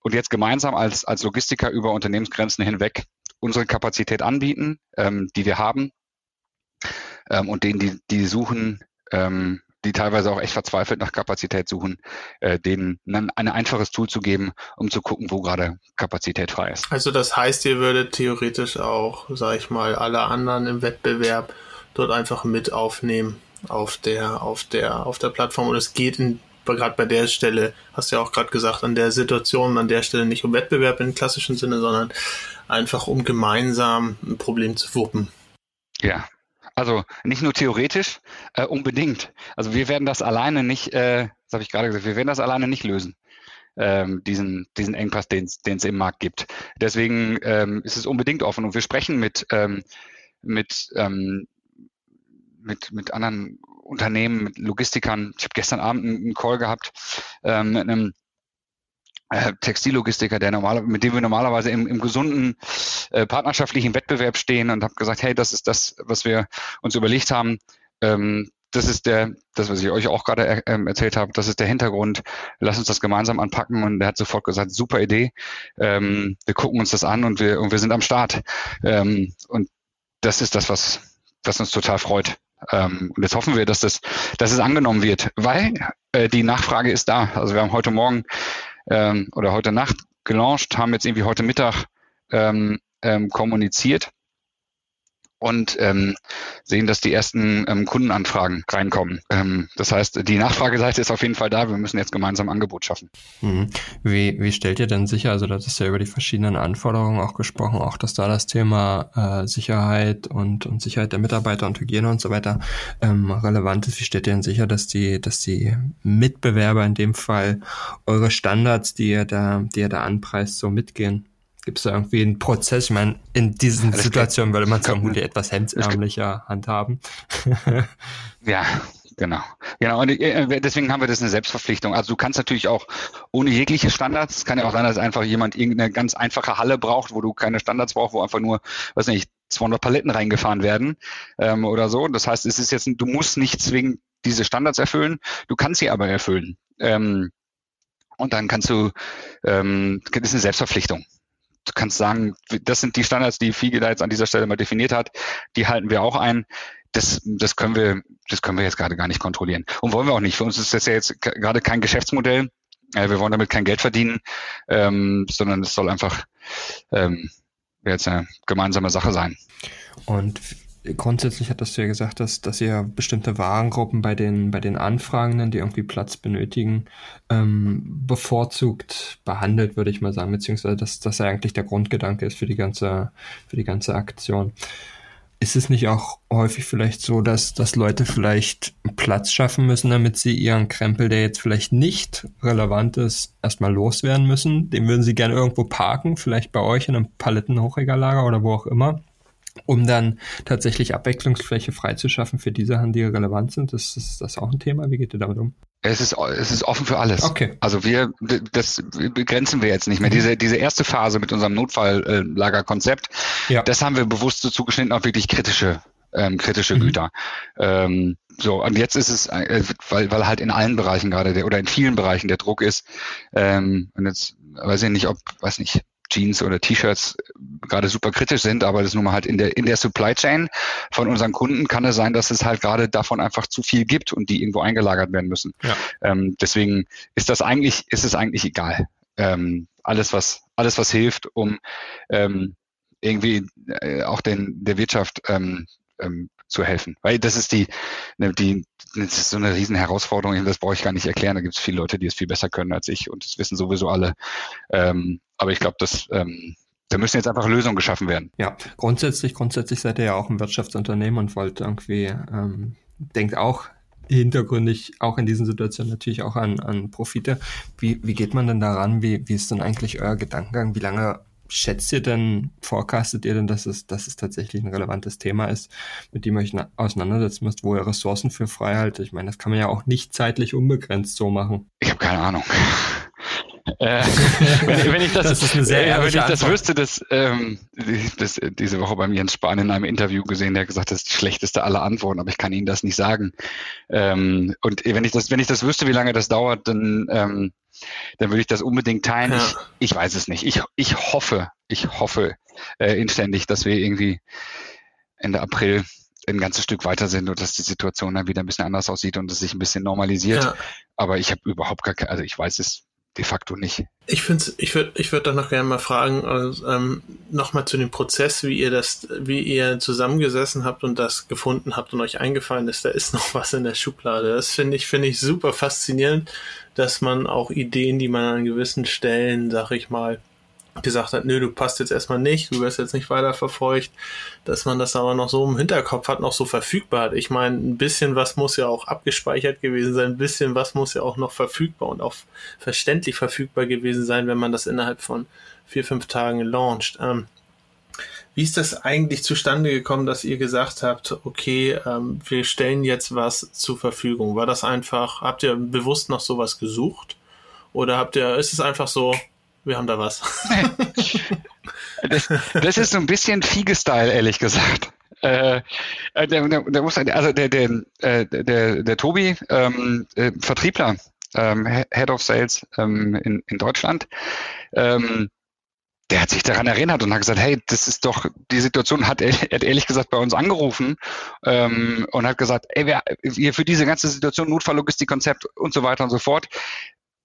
Und jetzt gemeinsam als, als Logistiker über Unternehmensgrenzen hinweg unsere Kapazität anbieten, ähm, die wir haben, ähm, und denen, die, die suchen, ähm, die teilweise auch echt verzweifelt nach Kapazität suchen, äh, denen dann ein einfaches Tool zu geben, um zu gucken, wo gerade Kapazität frei ist. Also das heißt, ihr würdet theoretisch auch, sag ich mal, alle anderen im Wettbewerb dort einfach mit aufnehmen auf der, auf der, auf der Plattform. Und es geht in gerade bei der Stelle, hast du ja auch gerade gesagt, an der Situation, an der Stelle nicht um Wettbewerb im klassischen Sinne, sondern einfach um gemeinsam ein Problem zu wuppen. Ja, also nicht nur theoretisch, äh, unbedingt. Also wir werden das alleine nicht, äh, das habe ich gerade gesagt, wir werden das alleine nicht lösen. Ähm, diesen, diesen Engpass, den es im Markt gibt. Deswegen ähm, ist es unbedingt offen und wir sprechen mit, ähm, mit, ähm, mit, mit anderen Unternehmen, mit Logistikern. Ich habe gestern Abend einen Call gehabt ähm, mit einem äh, Textillogistiker, der normal, mit dem wir normalerweise im, im gesunden äh, partnerschaftlichen Wettbewerb stehen und habe gesagt, hey, das ist das, was wir uns überlegt haben. Ähm, das ist der, das, was ich euch auch gerade er, ähm, erzählt habe, das ist der Hintergrund. Lass uns das gemeinsam anpacken. Und er hat sofort gesagt, super Idee. Ähm, wir gucken uns das an und wir, und wir sind am Start. Ähm, und das ist das, was, was uns total freut. Ähm, und jetzt hoffen wir, dass das, dass es angenommen wird, weil äh, die Nachfrage ist da. Also wir haben heute Morgen ähm, oder heute Nacht gelauncht, haben jetzt irgendwie heute Mittag ähm, ähm, kommuniziert und ähm, sehen, dass die ersten ähm, Kundenanfragen reinkommen. Ähm, das heißt, die Nachfrageseite ist auf jeden Fall da. Wir müssen jetzt gemeinsam Angebot schaffen. Mhm. Wie, wie stellt ihr denn sicher, also das ist ja über die verschiedenen Anforderungen auch gesprochen, auch dass da das Thema äh, Sicherheit und, und Sicherheit der Mitarbeiter und Hygiene und so weiter ähm, relevant ist. Wie stellt ihr denn sicher, dass die, dass die Mitbewerber in dem Fall eure Standards, die ihr da, die ihr da anpreist, so mitgehen? Gibt es da irgendwie einen Prozess? Ich meine, in diesen Situationen würde man es vermutlich etwas hemdsärmlicher handhaben. ja, Genau, genau. Und äh, deswegen haben wir das eine Selbstverpflichtung. Also du kannst natürlich auch ohne jegliche Standards. Es kann ja auch sein, dass einfach jemand irgendeine ganz einfache Halle braucht, wo du keine Standards brauchst, wo einfach nur, weiß nicht, 200 Paletten reingefahren werden ähm, oder so. Das heißt, es ist jetzt, du musst nicht zwingend diese Standards erfüllen. Du kannst sie aber erfüllen. Ähm, und dann kannst du, ähm, das ist eine Selbstverpflichtung du kannst sagen, das sind die Standards, die FIGE da jetzt an dieser Stelle mal definiert hat, die halten wir auch ein das, das können wir, das können wir jetzt gerade gar nicht kontrollieren. Und wollen wir auch nicht. Für uns ist das ja jetzt gerade kein Geschäftsmodell. Äh, wir wollen damit kein Geld verdienen, ähm, sondern es soll einfach ähm, jetzt eine gemeinsame Sache sein. Und grundsätzlich hattest du ja gesagt, dass, dass ihr bestimmte Warengruppen bei den, bei den Anfragenden, die irgendwie Platz benötigen, ähm, bevorzugt behandelt, würde ich mal sagen, beziehungsweise dass das eigentlich der Grundgedanke ist für die ganze, für die ganze Aktion ist es nicht auch häufig vielleicht so, dass, dass Leute vielleicht Platz schaffen müssen, damit sie ihren Krempel, der jetzt vielleicht nicht relevant ist, erstmal loswerden müssen? Den würden sie gerne irgendwo parken, vielleicht bei euch in einem Palettenhochregallager oder wo auch immer, um dann tatsächlich Abwechslungsfläche freizuschaffen für die Sachen, die relevant sind. Das ist das auch ein Thema. Wie geht ihr damit um? Es ist, es ist offen für alles. Okay. Also wir, das begrenzen wir jetzt nicht mehr. Mhm. Diese, diese erste Phase mit unserem Notfalllagerkonzept, ja. das haben wir bewusst so zugeschnitten auf wirklich kritische, ähm, kritische mhm. Güter. Ähm, so, und jetzt ist es, äh, weil, weil halt in allen Bereichen gerade der, oder in vielen Bereichen der Druck ist, ähm, und jetzt weiß ich nicht, ob, weiß nicht, Jeans oder T-Shirts gerade super kritisch sind, aber das ist nun mal halt in der, in der Supply Chain von unseren Kunden kann es sein, dass es halt gerade davon einfach zu viel gibt und die irgendwo eingelagert werden müssen. Ja. Ähm, deswegen ist das eigentlich, ist es eigentlich egal. Ähm, alles, was, alles, was hilft, um ähm, irgendwie äh, auch den, der Wirtschaft ähm, ähm, zu helfen. Weil das ist die, ne, die, das ist so eine riesen Herausforderung, das brauche ich gar nicht erklären. Da gibt es viele Leute, die es viel besser können als ich und das wissen sowieso alle. Ähm, aber ich glaube, dass ähm, da müssen jetzt einfach Lösungen geschaffen werden. Ja, grundsätzlich, grundsätzlich seid ihr ja auch ein Wirtschaftsunternehmen und wollt irgendwie, ähm, denkt auch hintergründig auch in diesen Situationen natürlich auch an, an Profite. Wie, wie geht man denn daran? Wie, wie ist denn eigentlich euer Gedankengang? Wie lange schätzt ihr denn, forecastet ihr denn, dass es, dass es tatsächlich ein relevantes Thema ist, mit dem ihr euch auseinandersetzen müsst, wo ihr Ressourcen für frei haltet? Ich meine, das kann man ja auch nicht zeitlich unbegrenzt so machen. Ich habe keine Ahnung. Äh, wenn, wenn, ich das, das äh, wenn ich das wüsste, das, ähm, das diese Woche beim Jens Spahn in einem Interview gesehen, der hat gesagt, das ist die schlechteste aller Antworten, aber ich kann Ihnen das nicht sagen. Ähm, und wenn ich das, wenn ich das wüsste, wie lange das dauert, dann, ähm, dann würde ich das unbedingt teilen. Ja. Ich, ich weiß es nicht. Ich, ich hoffe, ich hoffe äh, inständig, dass wir irgendwie Ende April ein ganzes Stück weiter sind und dass die Situation dann wieder ein bisschen anders aussieht und es sich ein bisschen normalisiert. Ja. Aber ich habe überhaupt gar keine, also ich weiß es de facto nicht. Ich finde, ich würde, ich würde doch noch gerne mal fragen, also, ähm, nochmal zu dem Prozess, wie ihr das, wie ihr zusammengesessen habt und das gefunden habt und euch eingefallen ist, da ist noch was in der Schublade. Das finde ich, finde ich super faszinierend, dass man auch Ideen, die man an gewissen Stellen, sag ich mal, gesagt hat, nö, du passt jetzt erstmal nicht, du wirst jetzt nicht weiter verfolgt, dass man das aber noch so im Hinterkopf hat, noch so verfügbar hat. Ich meine, ein bisschen was muss ja auch abgespeichert gewesen sein, ein bisschen was muss ja auch noch verfügbar und auch verständlich verfügbar gewesen sein, wenn man das innerhalb von vier, fünf Tagen launcht. Ähm, wie ist das eigentlich zustande gekommen, dass ihr gesagt habt, okay, ähm, wir stellen jetzt was zur Verfügung? War das einfach, habt ihr bewusst noch sowas gesucht? Oder habt ihr, ist es einfach so, wir haben da was. das, das, ist so ein bisschen Fiege-Style, ehrlich gesagt. Äh, äh der, der, der, muss, also der, der, äh, der, der Tobi, ähm, äh, Vertriebler, ähm, Head of Sales ähm, in, in Deutschland, ähm, der hat sich daran erinnert und hat gesagt, hey, das ist doch, die Situation hat er hat ehrlich gesagt bei uns angerufen ähm, und hat gesagt, ey, wir, wir für diese ganze Situation, Notfalllogistikkonzept und so weiter und so fort,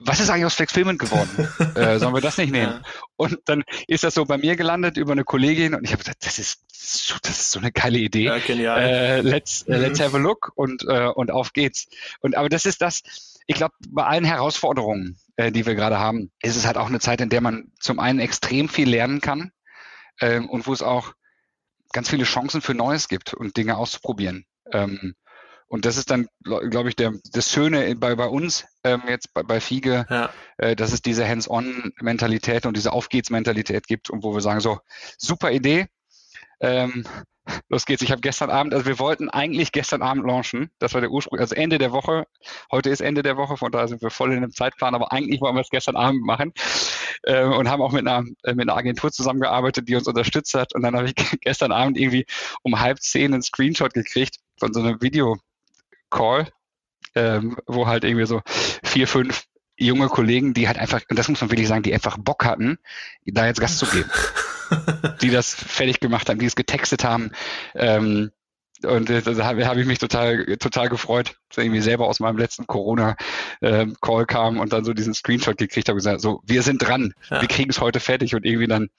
was ist eigentlich aus Flexfilmen geworden? äh, sollen wir das nicht nehmen? Ja. Und dann ist das so bei mir gelandet über eine Kollegin und ich habe gesagt, das ist so, das ist so eine geile Idee. Ja, genial. Äh, let's, äh, mhm. let's have a look und, äh, und auf geht's. Und aber das ist das, ich glaube, bei allen Herausforderungen, äh, die wir gerade haben, ist es halt auch eine Zeit, in der man zum einen extrem viel lernen kann äh, und wo es auch ganz viele Chancen für Neues gibt und Dinge auszuprobieren. Ähm, und das ist dann, glaube ich, der, das Schöne bei, bei uns ähm, jetzt bei, bei Fiege, ja. äh, dass es diese Hands-on-Mentalität und diese Aufgeht's-Mentalität gibt und wo wir sagen, so, super Idee, ähm, los geht's. Ich habe gestern Abend, also wir wollten eigentlich gestern Abend launchen. Das war der Ursprung, also Ende der Woche. Heute ist Ende der Woche, von daher sind wir voll in dem Zeitplan, aber eigentlich wollen wir es gestern Abend machen äh, und haben auch mit einer, äh, mit einer Agentur zusammengearbeitet, die uns unterstützt hat. Und dann habe ich gestern Abend irgendwie um halb zehn einen Screenshot gekriegt von so einem Video-Call, ähm, wo halt irgendwie so vier, fünf junge Kollegen, die halt einfach, und das muss man wirklich sagen, die einfach Bock hatten, da jetzt Gast zu geben. die das fertig gemacht haben, die es getextet haben. Ähm, und äh, da habe hab ich mich total, total gefreut, dass irgendwie selber aus meinem letzten Corona-Call ähm, kam und dann so diesen Screenshot gekriegt habe und gesagt, so, wir sind dran, ja. wir kriegen es heute fertig und irgendwie dann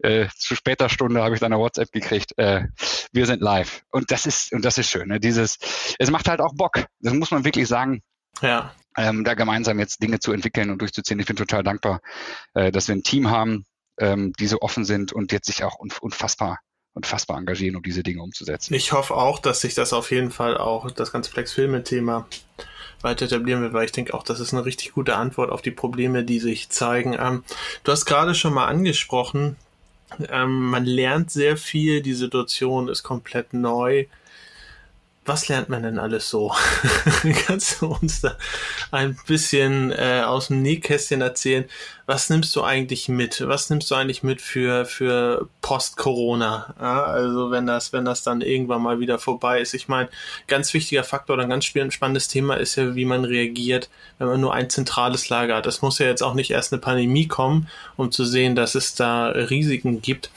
äh, zu später Stunde habe ich dann eine WhatsApp gekriegt, äh, wir sind live. Und das ist, und das ist schön, ne? dieses, es macht halt auch Bock, das muss man wirklich sagen. Ja. Ähm, da gemeinsam jetzt Dinge zu entwickeln und durchzuziehen. Ich bin total dankbar, äh, dass wir ein Team haben, ähm, die so offen sind und jetzt sich auch unfassbar unfassbar engagieren, um diese Dinge umzusetzen. Ich hoffe auch, dass sich das auf jeden Fall auch, das ganze Flex-Filme-Thema weiter etablieren wird, weil ich denke auch, das ist eine richtig gute Antwort auf die Probleme, die sich zeigen. Ähm, du hast gerade schon mal angesprochen, ähm, man lernt sehr viel, die Situation ist komplett neu was lernt man denn alles so? Kannst du uns da ein bisschen äh, aus dem Nähkästchen erzählen? Was nimmst du eigentlich mit? Was nimmst du eigentlich mit für, für Post-Corona? Ja, also wenn das, wenn das dann irgendwann mal wieder vorbei ist. Ich meine, ganz wichtiger Faktor oder ein ganz spannendes Thema ist ja, wie man reagiert, wenn man nur ein zentrales Lager hat. Es muss ja jetzt auch nicht erst eine Pandemie kommen, um zu sehen, dass es da Risiken gibt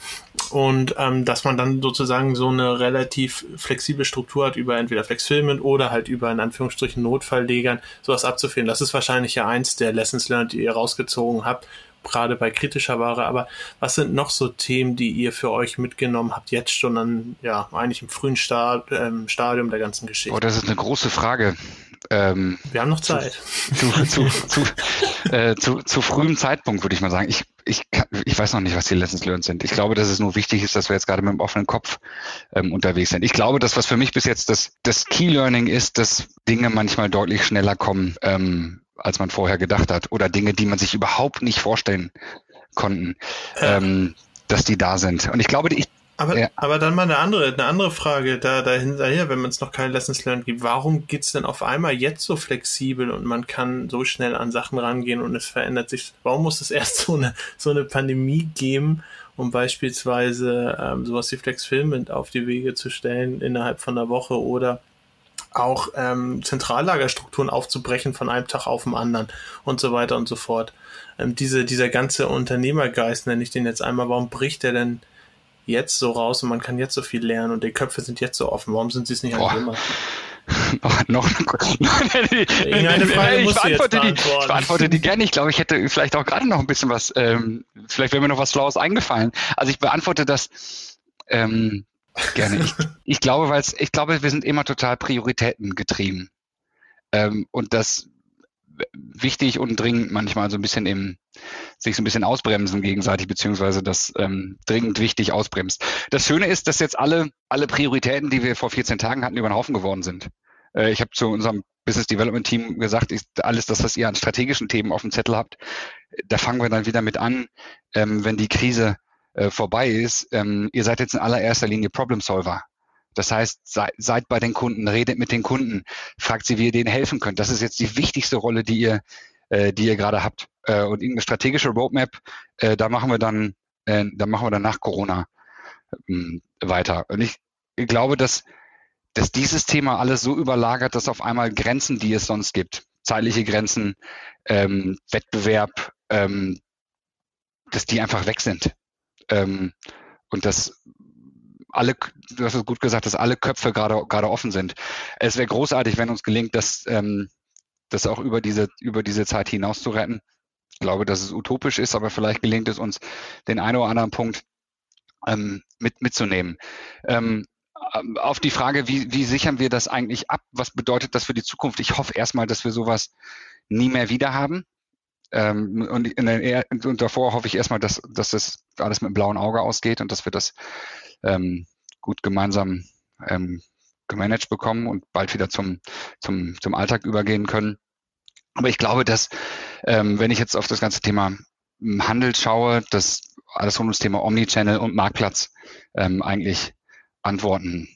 und ähm, dass man dann sozusagen so eine relativ flexible Struktur hat über entweder Flexfilment oder halt über in Anführungsstrichen Notfalllegern sowas abzufehlen. Das ist wahrscheinlich ja eins der Lessons learned, die ihr rausgezogen habt, gerade bei kritischer Ware. Aber was sind noch so Themen, die ihr für euch mitgenommen habt, jetzt schon an, ja, eigentlich im frühen Stad ähm, Stadium der ganzen Geschichte? Oh, das ist eine große Frage. Ähm, Wir haben noch Zeit. Zu, zu, zu, äh, zu, zu frühem Zeitpunkt würde ich mal sagen. Ich, ich, kann, ich weiß noch nicht, was die Lessons learned sind. Ich glaube, dass es nur wichtig ist, dass wir jetzt gerade mit dem offenen Kopf ähm, unterwegs sind. Ich glaube, dass was für mich bis jetzt das, das Key Learning ist, dass Dinge manchmal deutlich schneller kommen, ähm, als man vorher gedacht hat. Oder Dinge, die man sich überhaupt nicht vorstellen konnten, ähm, dass die da sind. Und ich glaube, ich, aber, ja. aber dann mal eine andere, eine andere Frage da dahinterher, wenn man es noch keine Lessons Learned gibt. Warum geht's denn auf einmal jetzt so flexibel und man kann so schnell an Sachen rangehen und es verändert sich? Warum muss es erst so eine, so eine Pandemie geben, um beispielsweise ähm, sowas wie Flexfilment auf die Wege zu stellen innerhalb von einer Woche oder auch ähm, Zentrallagerstrukturen aufzubrechen von einem Tag auf den anderen und so weiter und so fort. Ähm, diese, dieser ganze Unternehmergeist, nenne ich den jetzt einmal, warum bricht der denn jetzt so raus und man kann jetzt so viel lernen und die Köpfe sind jetzt so offen. Warum sind sie es nicht an immer? noch eine Frage ich, beantworte die, ich beantworte die gerne. Ich glaube, ich hätte vielleicht auch gerade noch ein bisschen was, ähm, vielleicht wäre mir noch was Schlaues eingefallen. Also ich beantworte das ähm, gerne. Ich, ich glaube, weil ich glaube, wir sind immer total Prioritäten getrieben. Ähm, und das wichtig und dringend manchmal so ein bisschen im sich so ein bisschen ausbremsen gegenseitig, beziehungsweise das ähm, dringend wichtig ausbremst. Das Schöne ist, dass jetzt alle, alle Prioritäten, die wir vor 14 Tagen hatten, über den Haufen geworden sind. Äh, ich habe zu unserem Business Development Team gesagt, ist alles das, was ihr an strategischen Themen auf dem Zettel habt, da fangen wir dann wieder mit an, ähm, wenn die Krise äh, vorbei ist. Ähm, ihr seid jetzt in allererster Linie Problem Solver. Das heißt, sei, seid bei den Kunden, redet mit den Kunden, fragt sie, wie ihr denen helfen könnt. Das ist jetzt die wichtigste Rolle, die ihr, äh, die ihr gerade habt. Äh, und irgendeine strategische Roadmap, äh, da machen wir dann, äh, da machen wir dann nach Corona äh, weiter. Und ich, ich glaube, dass, dass dieses Thema alles so überlagert, dass auf einmal Grenzen, die es sonst gibt, zeitliche Grenzen, ähm, Wettbewerb, ähm, dass die einfach weg sind. Ähm, und dass alle, du hast es gut gesagt, dass alle Köpfe gerade gerade offen sind. Es wäre großartig, wenn uns gelingt, das, ähm, das auch über diese über diese Zeit hinaus zu retten. Ich glaube, dass es utopisch ist, aber vielleicht gelingt es uns, den einen oder anderen Punkt ähm, mit mitzunehmen. Ähm, auf die Frage, wie, wie sichern wir das eigentlich ab? Was bedeutet das für die Zukunft? Ich hoffe erstmal, dass wir sowas nie mehr wieder haben. Ähm, und, in der, und davor hoffe ich erstmal, dass, dass das alles mit einem blauen Auge ausgeht und dass wir das ähm, gut gemeinsam ähm, gemanagt bekommen und bald wieder zum, zum, zum Alltag übergehen können. Aber ich glaube, dass, ähm, wenn ich jetzt auf das ganze Thema Handel schaue, dass alles rund ums Thema Omnichannel und Marktplatz ähm, eigentlich antworten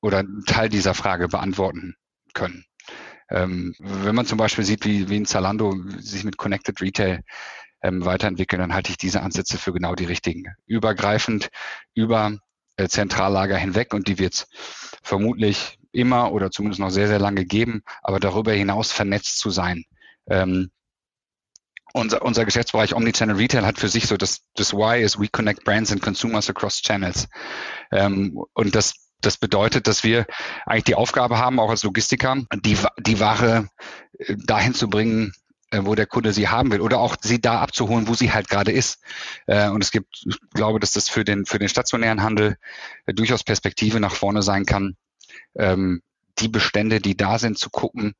oder einen Teil dieser Frage beantworten können. Ähm, wenn man zum Beispiel sieht, wie, wie ein Zalando sich mit Connected Retail ähm, weiterentwickeln, dann halte ich diese Ansätze für genau die richtigen. Übergreifend über äh, Zentrallager hinweg und die wird es vermutlich immer oder zumindest noch sehr, sehr lange geben, aber darüber hinaus vernetzt zu sein. Ähm, unser, unser Geschäftsbereich Omnichannel Retail hat für sich so das, das Why is we connect brands and consumers across channels. Ähm, und das, das bedeutet, dass wir eigentlich die Aufgabe haben, auch als Logistiker, die, die Ware äh, dahin zu bringen, äh, wo der Kunde sie haben will oder auch sie da abzuholen, wo sie halt gerade ist. Äh, und es gibt, ich glaube, dass das für den, für den stationären Handel durchaus Perspektive nach vorne sein kann, ähm, die Bestände, die da sind, zu gucken,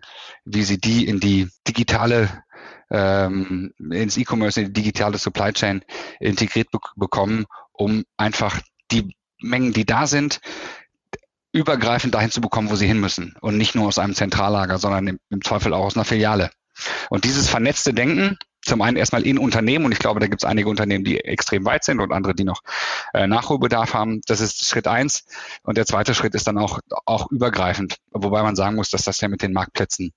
wie sie die in die digitale ähm, ins E-Commerce, in die digitale Supply Chain integriert be bekommen, um einfach die Mengen, die da sind, übergreifend dahin zu bekommen, wo sie hin müssen. Und nicht nur aus einem Zentrallager, sondern im, im Zweifel auch aus einer Filiale. Und dieses vernetzte Denken, zum einen erstmal in Unternehmen, und ich glaube, da gibt es einige Unternehmen, die extrem weit sind und andere, die noch äh, Nachholbedarf haben. Das ist Schritt eins. Und der zweite Schritt ist dann auch, auch übergreifend, wobei man sagen muss, dass das ja mit den Marktplätzen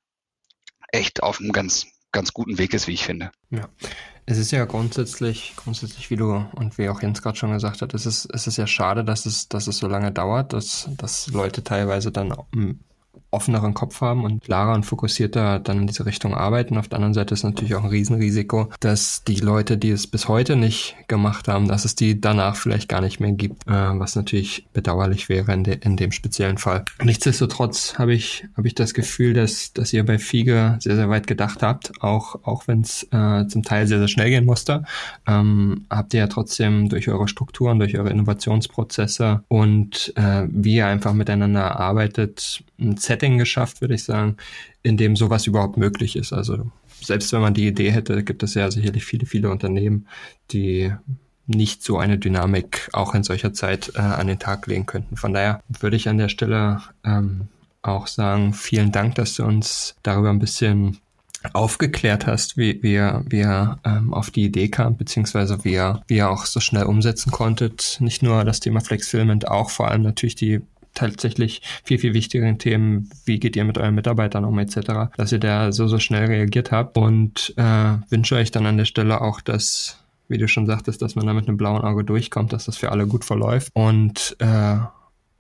echt auf einem ganz, ganz guten Weg ist, wie ich finde. Ja. Es ist ja grundsätzlich, grundsätzlich, wie du und wie auch Jens gerade schon gesagt hat, es ist, es ist ja schade, dass es, dass es so lange dauert, dass, dass Leute teilweise dann offeneren Kopf haben und klarer und fokussierter dann in diese Richtung arbeiten. Auf der anderen Seite ist natürlich auch ein Riesenrisiko, dass die Leute, die es bis heute nicht gemacht haben, dass es die danach vielleicht gar nicht mehr gibt, äh, was natürlich bedauerlich wäre in, de in dem speziellen Fall. Nichtsdestotrotz habe ich, habe ich das Gefühl, dass, dass ihr bei Fiege sehr, sehr weit gedacht habt, auch, auch wenn es äh, zum Teil sehr, sehr schnell gehen musste, ähm, habt ihr ja trotzdem durch eure Strukturen, durch eure Innovationsprozesse und äh, wie ihr einfach miteinander arbeitet, ein Setting geschafft, würde ich sagen, in dem sowas überhaupt möglich ist. Also selbst wenn man die Idee hätte, gibt es ja sicherlich viele, viele Unternehmen, die nicht so eine Dynamik auch in solcher Zeit äh, an den Tag legen könnten. Von daher würde ich an der Stelle ähm, auch sagen, vielen Dank, dass du uns darüber ein bisschen aufgeklärt hast, wie, wie ihr, wie ihr ähm, auf die Idee kam, beziehungsweise wie ihr, wie ihr auch so schnell umsetzen konntet. Nicht nur das Thema Flexfilment, auch vor allem natürlich die tatsächlich viel, viel wichtigeren Themen, wie geht ihr mit euren Mitarbeitern um etc., dass ihr da so, so schnell reagiert habt und äh, wünsche euch dann an der Stelle auch, dass, wie du schon sagtest, dass man da mit einem blauen Auge durchkommt, dass das für alle gut verläuft und äh,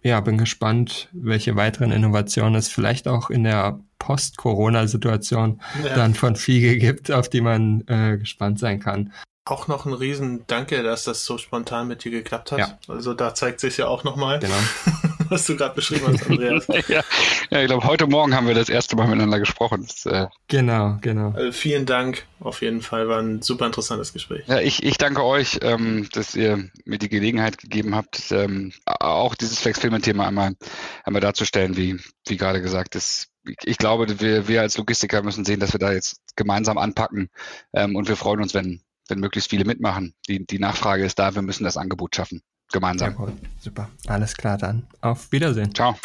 ja, bin gespannt, welche weiteren Innovationen es vielleicht auch in der Post-Corona-Situation ja. dann von Fiege gibt, auf die man äh, gespannt sein kann. Auch noch ein riesen Danke, dass das so spontan mit dir geklappt hat. Ja. Also da zeigt sich ja auch nochmal. Genau. was du gerade beschrieben hast, Andreas. ja, ja, ich glaube, heute Morgen haben wir das erste Mal miteinander gesprochen. Das, äh genau, genau. Also vielen Dank. Auf jeden Fall war ein super interessantes Gespräch. Ja, ich, ich danke euch, ähm, dass ihr mir die Gelegenheit gegeben habt, ähm, auch dieses Flex-Filmen-Thema einmal, einmal darzustellen, wie, wie gerade gesagt ist. Ich glaube, wir, wir als Logistiker müssen sehen, dass wir da jetzt gemeinsam anpacken ähm, und wir freuen uns, wenn, wenn möglichst viele mitmachen. Die, die Nachfrage ist da, wir müssen das Angebot schaffen gemeinsam. Jawohl, super. Alles klar dann. Auf Wiedersehen. Ciao.